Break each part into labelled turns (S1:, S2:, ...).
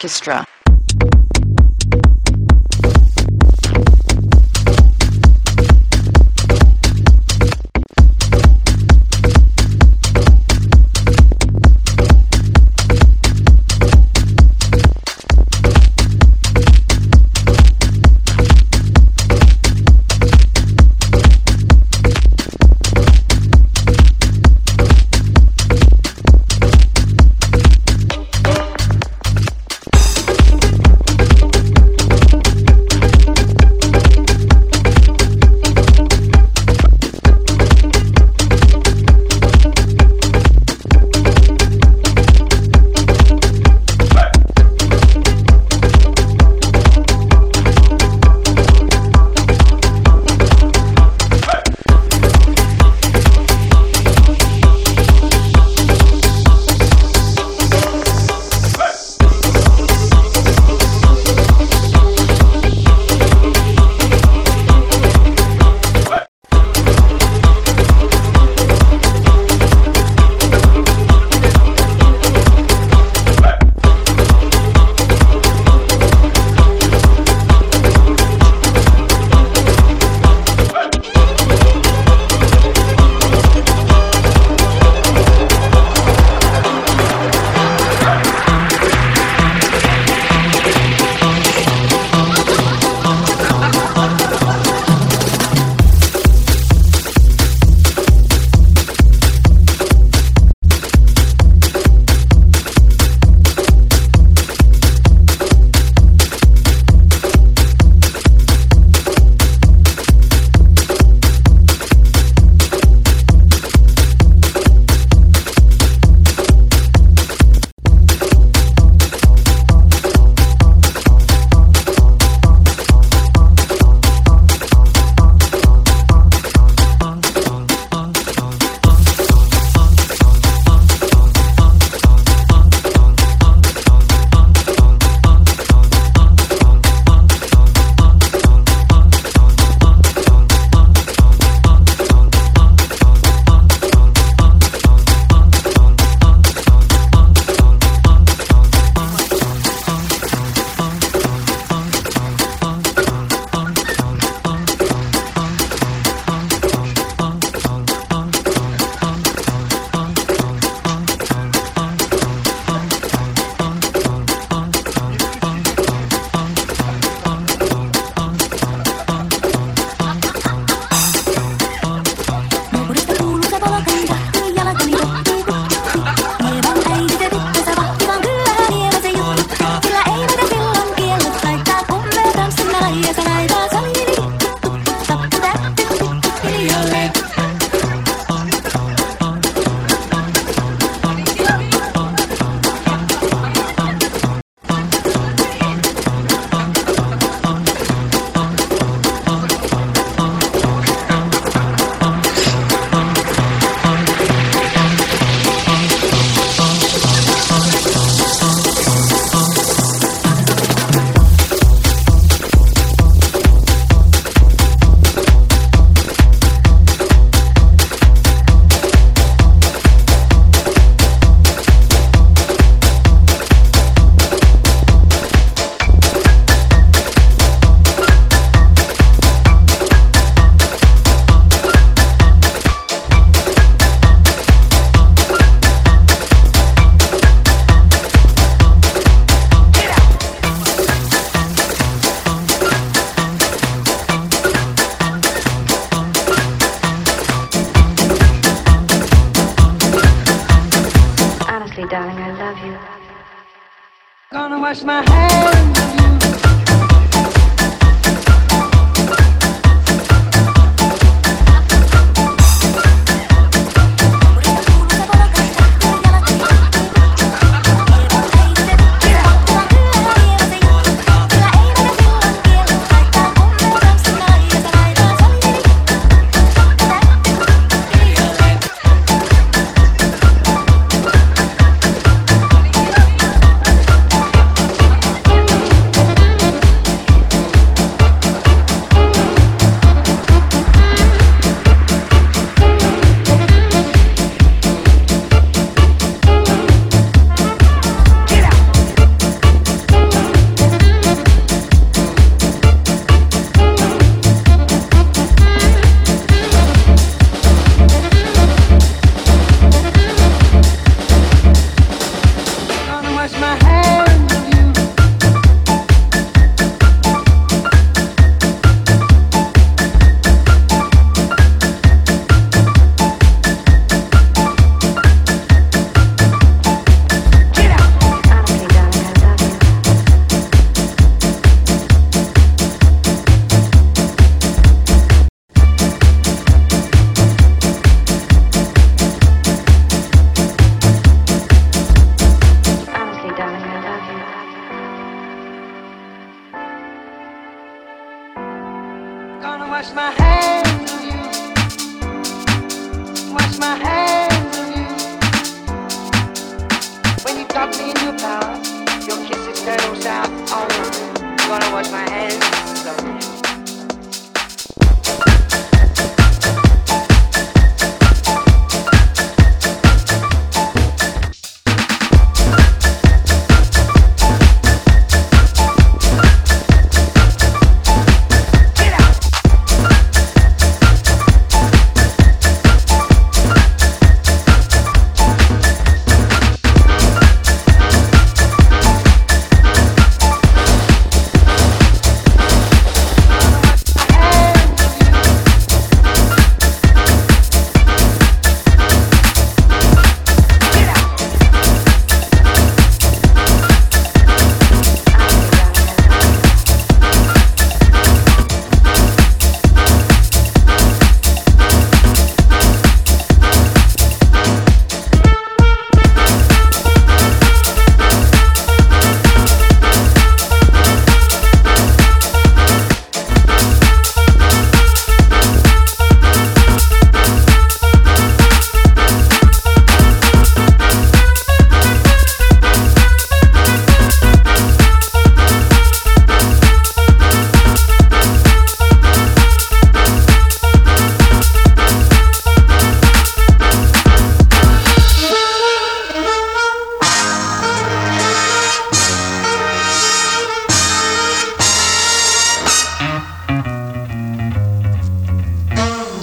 S1: Orchestra.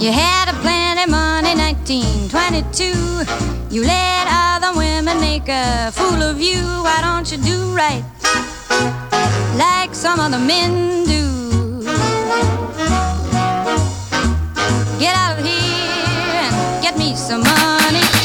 S1: You had a plenty money, 1922. You let
S2: other women make a fool of you. Why don't you do right like some
S3: other men do?
S2: Get out of here and get me some money.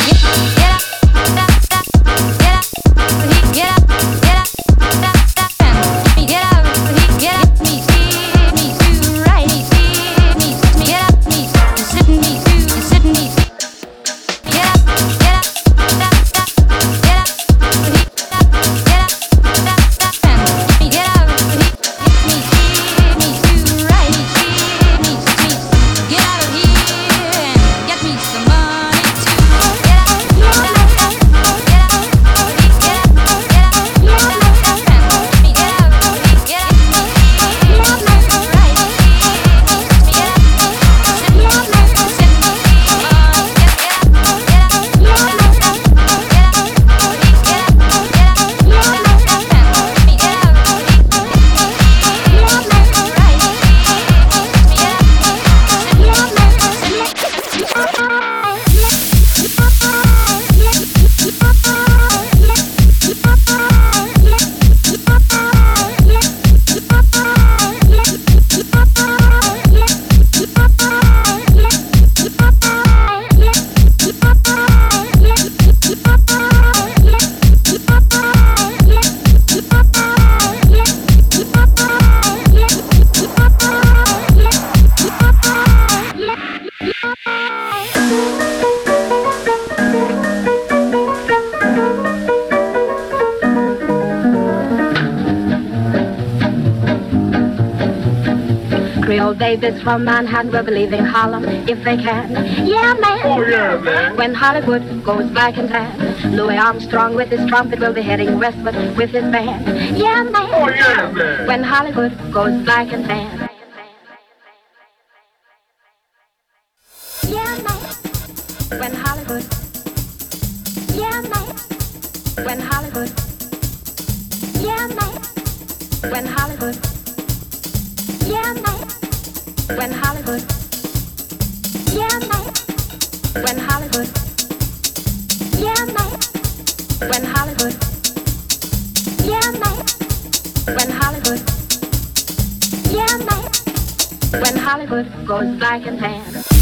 S2: From Manhattan will believe in Harlem if they can. Yeah, man.
S3: Oh, yeah, man.
S2: When Hollywood goes black and tan,
S3: Louis Armstrong with his trumpet will be heading westward with his band. Yeah, man. Oh, yeah, man. When Hollywood goes black and tan.
S4: goes back in
S5: hand.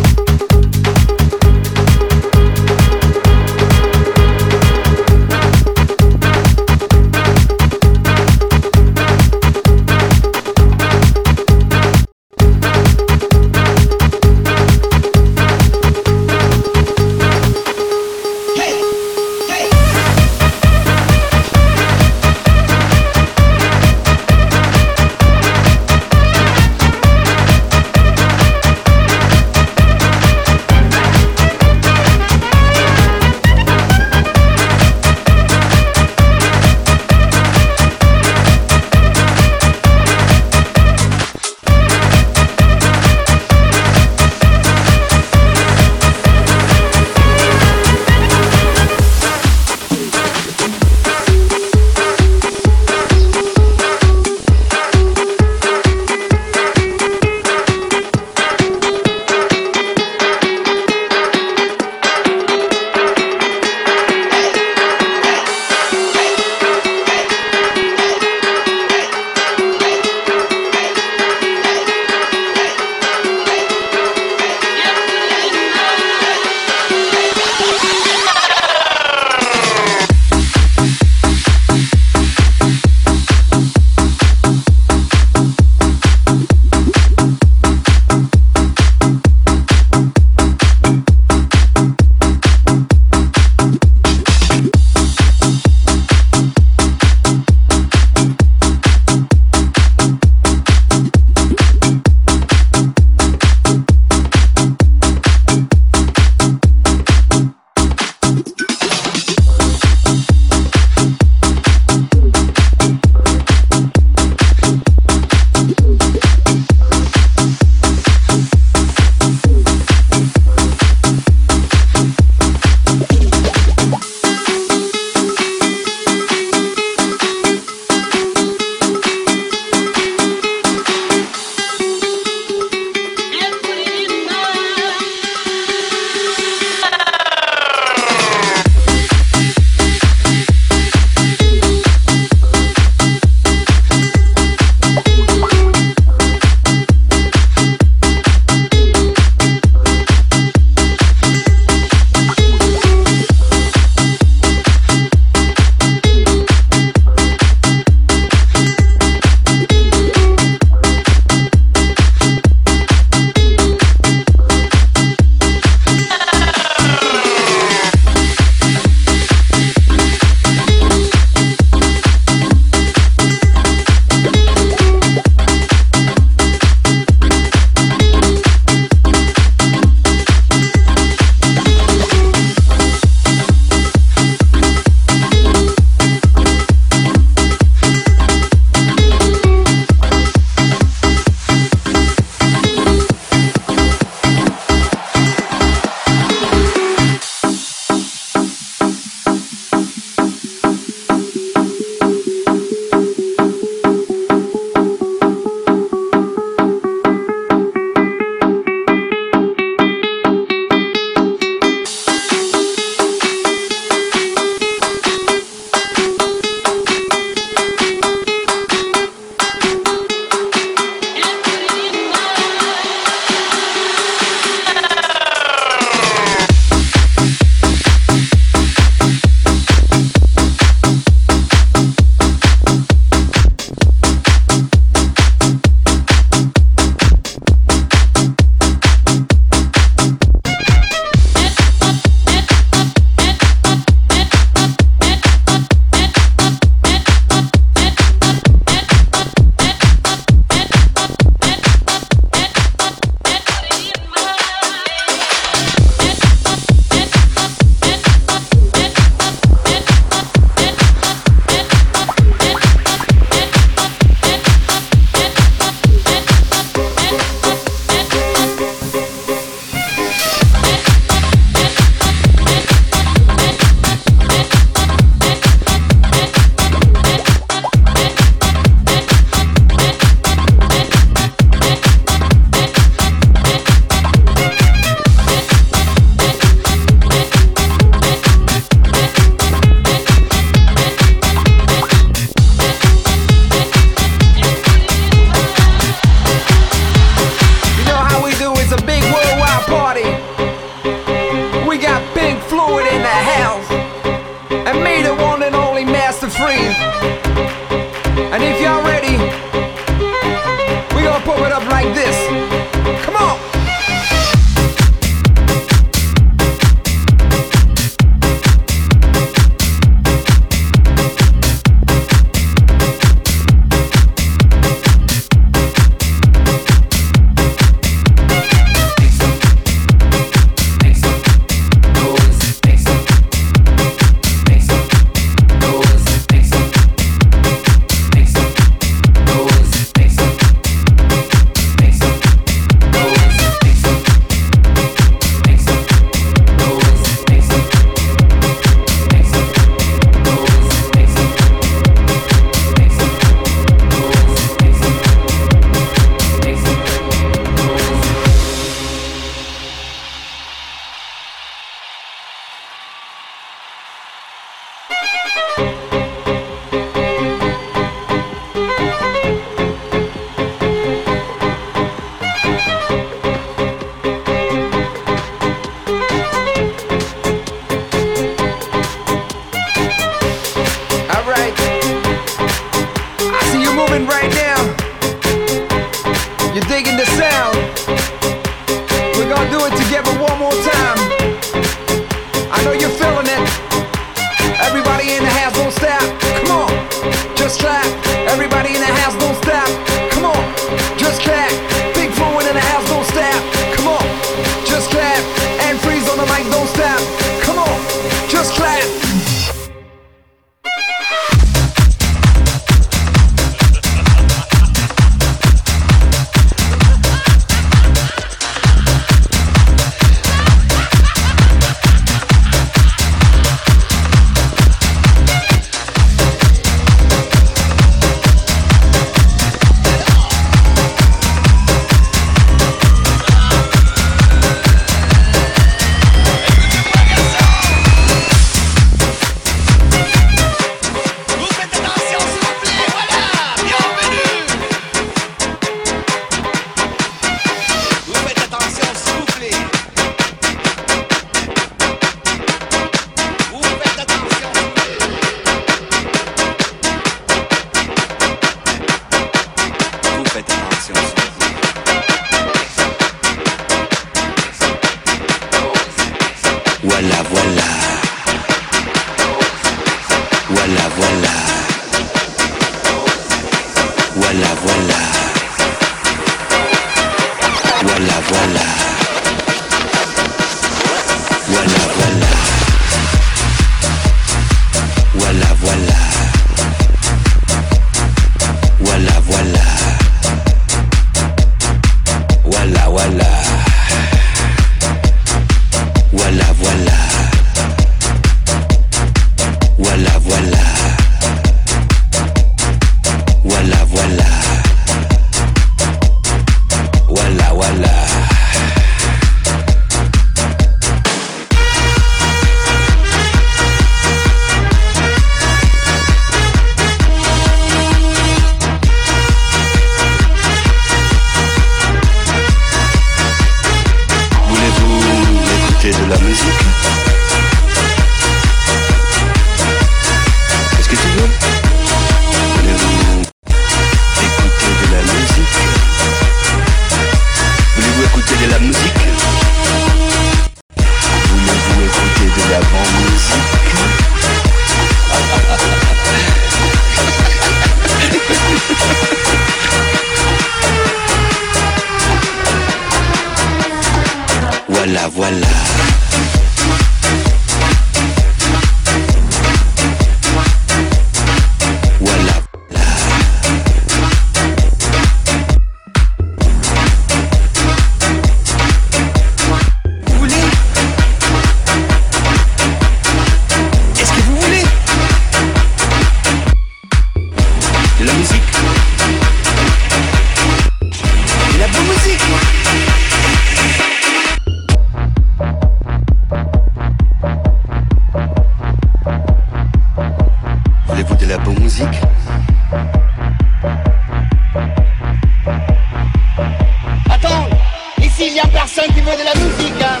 S5: a personne qui veut de la musique. Hein.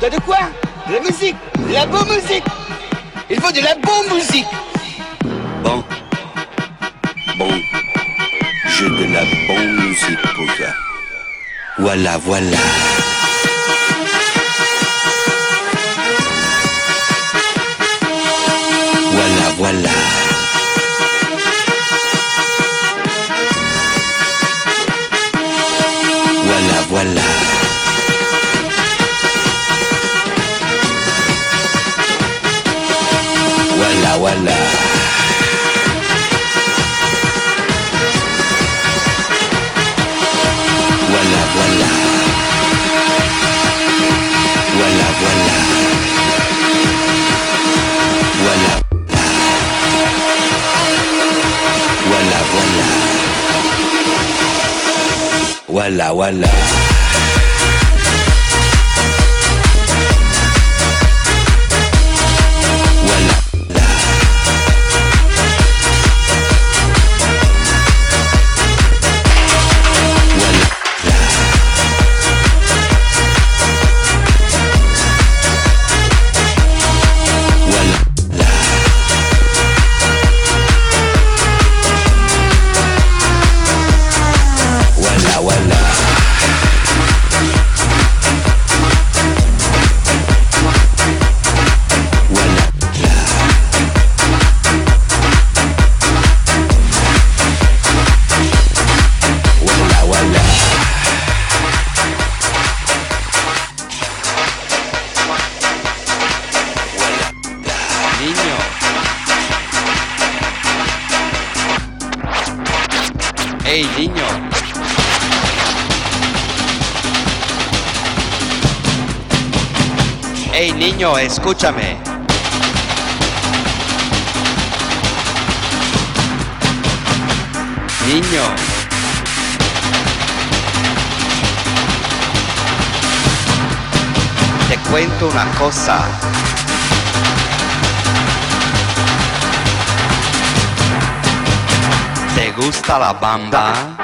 S5: T'as de quoi? De la musique, de la bonne musique. Il faut de la bonne musique.
S6: Bon, bon, j'ai de la bonne musique pour. Voilà, voilà.
S7: wala wala. escúchame. Niño. Te cuento una cosa. ¿Te gusta la bamba?